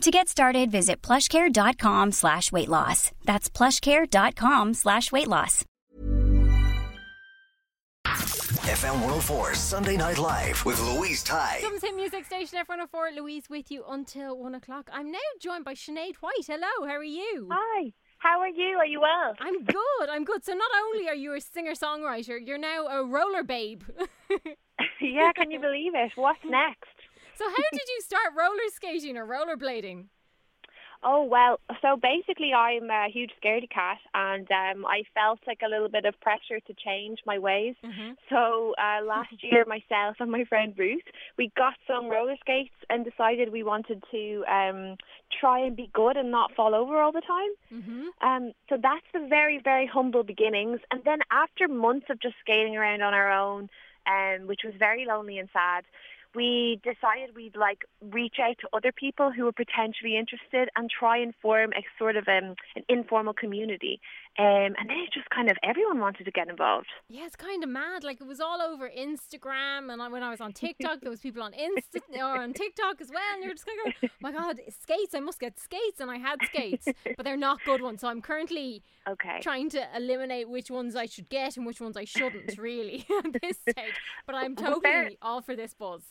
To get started, visit plushcare.com slash weight loss. That's plushcare.com slash weight loss. FM 104 Sunday Night Live with Louise Ty. Dublin Hit Music Station F104, Louise with you until one o'clock. I'm now joined by Sinead White. Hello, how are you? Hi. How are you? Are you well? I'm good, I'm good. So not only are you a singer-songwriter, you're now a roller babe. yeah, can you believe it? What's next? So how did you start roller skating or rollerblading? Oh well, so basically I'm a huge scaredy cat, and um, I felt like a little bit of pressure to change my ways. Mhm. So uh, last year, myself and my friend Ruth, we got some roller skates and decided we wanted to um, try and be good and not fall over all the time. Mm-hmm. Um, so that's the very, very humble beginnings. And then after months of just skating around on our own, um, which was very lonely and sad, we decided we'd like reach out to other people who were potentially interested and try and form a sort of um, an informal community. Um, and then it just kind of everyone wanted to get involved. Yeah, it's kind of mad. Like it was all over Instagram, and I, when I was on TikTok, there was people on Insta or on TikTok as well, and you're just kind of going, "My God, skates! I must get skates!" And I had skates, but they're not good ones. So I'm currently Okay. trying to eliminate which ones I should get and which ones I shouldn't, really, at this stage. But I'm Well, totally all for this buzz.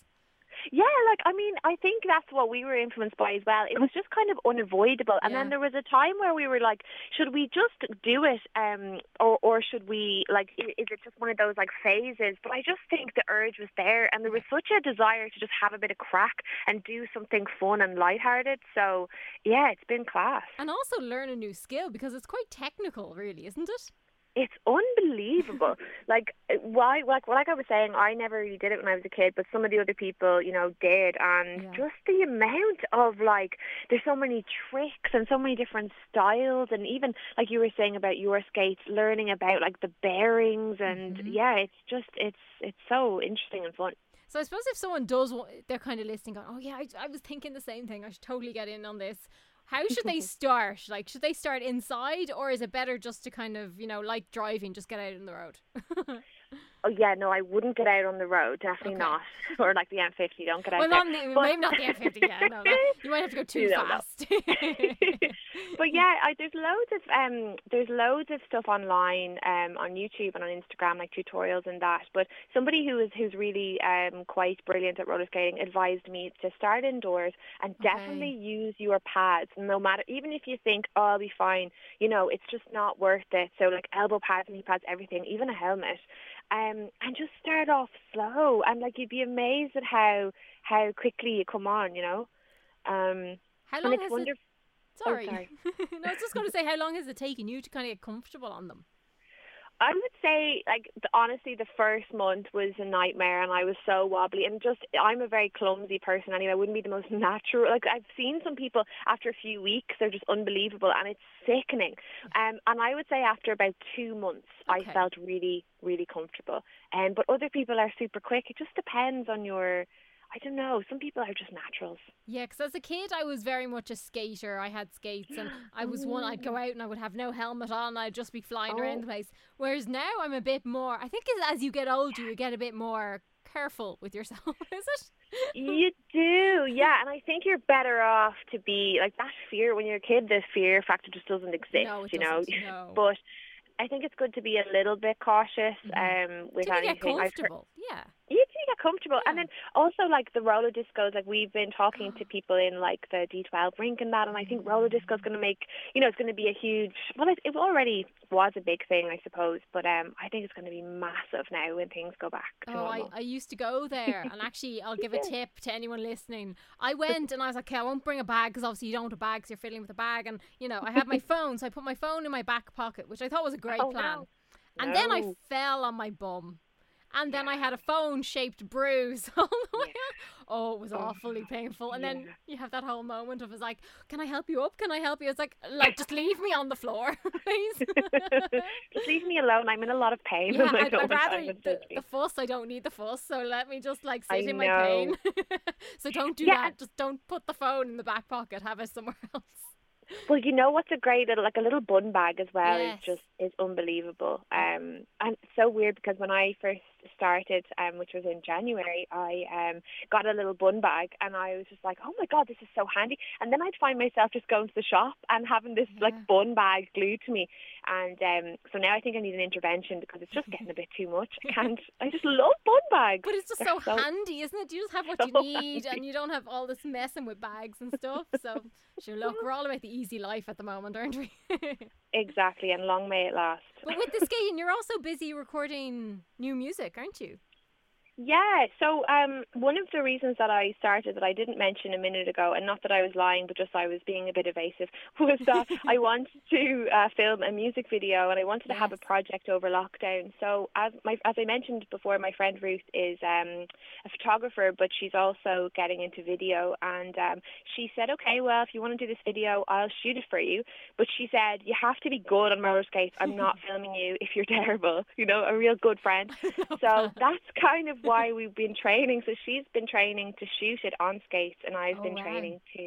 Yeah, like I mean, I think that's what we were influenced by as well. It was just kind of unavoidable, and Yeah. then there was a time where we were like, should we just do it, um, or or should we like, is it just one of those like phases? But I just think the urge was there, and there was such a desire to just have a bit of crack and do something fun and lighthearted. So yeah, it's been class. And also learn a new skill because it's quite technical, really, isn't it? It's unbelievable. like why like like I was saying, I never really did it when I was a kid, but some of the other people, you know, did and Yeah. just the amount of like there's so many tricks and so many different styles and even like you were saying about your skates, learning about like the bearings and Mhm. yeah, it's just it's it's so interesting and fun. So I suppose if someone does, they're kind of listening, going, "Oh yeah, I, I was thinking the same thing. I should totally get in on this." How should they start? Like, should they start inside, or is it better just to kind of, you know, like driving, just get out on the road? Oh yeah, no, I wouldn't get out on the road, definitely Okay. not. or like the M50, don't get out well, there. the, But- maybe not the M50. Yeah, no, you might have to go too know. fast. but yeah, I, there's loads of um, there's loads of stuff online um, on YouTube and on Instagram, like tutorials and that. But somebody who is who's really um, quite brilliant at roller skating advised me to start indoors and Okay. definitely use your pads. No matter, even if you think, oh, I'll be fine, you know, it's just not worth it. So like elbow pads, knee pads, everything, even a helmet. Um, and just start off slow, and like you'd be amazed at how how quickly you come on, you know. Um, How and long it's has wonder- it? Sorry, sorry. no, I was just going to say, how long has it taken you to kind of get comfortable on them? I would say, like, the, honestly, the first month was a nightmare, and I was so wobbly. And just, I'm a very clumsy person anyway. I wouldn't be the most natural. Like, I've seen some people after a few weeks, they're just unbelievable, and it's sickening. Um, and I would say after about two months, Okay. I felt really, really comfortable. Um, but other people are super quick. It just depends on your. I don't know. Some people are just naturals. Yeah, because as a kid, I was very much a skater. I had skates, and I was one. I'd go out and I would have no helmet on. I'd just be flying around Oh. the place. Whereas now, I'm a bit more. I think as- as you get older, you get a bit more careful with yourself. Is it? You do, yeah, and I think you're better off to be like that fear when you're a kid. The fear factor just doesn't exist, No, it you know. doesn't, no. But I think it's good to be a little bit cautious um, with you anything. get I've heard- comfortable. Yeah. you do get comfortable. And then also like the roller discos, like we've been talking to people in like the D12 rink and that, and I think roller disco is going to make, you know, it's going to be a huge. Well, it, it already was a big thing, I suppose, but um, I think it's going to be massive now when things go back. To Oh, I. I used to go there, and actually, I'll give a tip to anyone listening. I went and I was like, okay, I won't bring a bag because obviously you don't want a bag, so you're fiddling with a bag. And you know, I have my phone, so I put my phone in my back pocket, which I thought was a great Oh, plan. no. And then I fell on my bum. And then I had a phone shaped bruise all the way up. Oh, it was awfully painful. And then you have that whole moment of it's like, Can I help you up? Can I help you? It's like like just leave me on the floor, please. Just leave me alone. I'm in a lot of pain. Yeah, I I'd, I'd rather the, the fuss. I don't need the fuss, so let me just like I sit in my pain. so don't do Yeah, that. Just don't put the phone in the back pocket. Have it somewhere else. Well, you know what's a great little like a little bun bag as well Yes. is just is unbelievable. Um, and it's so weird because when I first started, um, which was in January, I um got a little bun bag and I was just like, oh my god, this is so handy. And then I'd find myself just going to the shop and having this Yeah. like bun bag glued to me. And um, so now I think I need an intervention because it's just getting a bit too much. I can't. I just love bun bags. But it's just They're so, handy, isn't it? You just have what you so need, and you don't have all this messing with bags and stuff. So, sure, look, we're all about the easy life at the moment, aren't we? Exactly, and long may it last. but with the skating, you're also busy recording new music, aren't you? Yeah, so um, one of the reasons that I started that I didn't mention a minute ago, and not that I was lying, but just I was being a bit evasive, was that I wanted to uh, film a music video and I wanted to have a project over lockdown. So as my as I mentioned before, my friend Ruth is um, a photographer, but she's also getting into video, and um, she said, okay, well, if you want to do this video, I'll shoot it for you. But she said you have to be good on roller skates. I'm not filming you if you're terrible. You know, a real good friend. So that's kind of why we've been training. So she's been training to shoot it on skates, and I've Oh, been wow. training to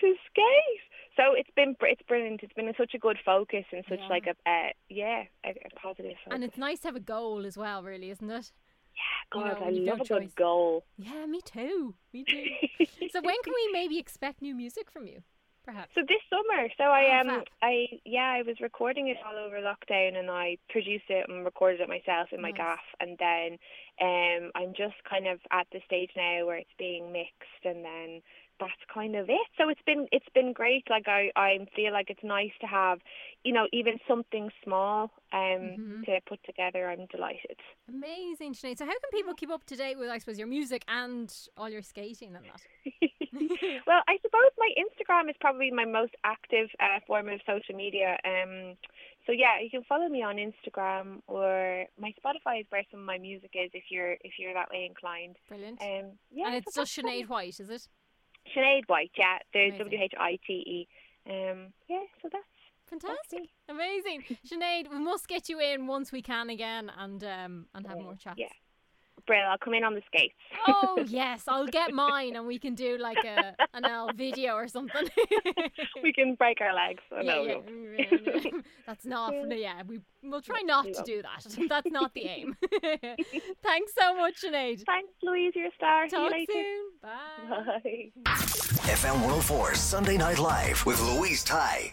to skate. So it's been it's brilliant. It's been such a good focus and such Yeah. like a uh, yeah a, a positive focus. And it's nice to have a goal as well, really, isn't it? Yeah, God, you know, I love a choice. good goal. Yeah, me too. Me too. so when can we maybe expect new music from you? Perhaps. So this summer, so I um. I yeah I was recording it all over lockdown and I produced it and recorded it myself in my Nice. gaff and then um I'm just kind of at the stage now where it's being mixed and then that's kind of it. So it's been it's been great. Like I I feel like it's nice to have you know even something small um Mhm. to put together. I'm delighted. Amazing, Sinead. So how can people keep up to date with, I suppose, your music and all your skating and that? well, I suppose my Instagram is probably my most active uh, form of social media. Um, so yeah, you can follow me on Instagram or my Spotify is where some of my music is if you're if you're that way inclined. Brilliant. Um, yeah, and it's just Sinead White, is it? Sinead White, yeah. There's W H I T E. Um, yeah, so that's Fantastic. Amazing. Sinead, we must get you in once we can again and um and have more chats. yeah. Brill, I'll come in on the skates. Oh yes, I'll get mine and we can do like a an L video or something. we can break our legs. Oh, yeah, no, yeah. we won't. yeah. That's not yeah, we we'll try not we to do that. That's not the aim. Thanks so much, Sinead. Thanks, Louise. You're a star. See you later. soon. Bye. Bye. FM 104 Sunday Night Live with Louise Ty.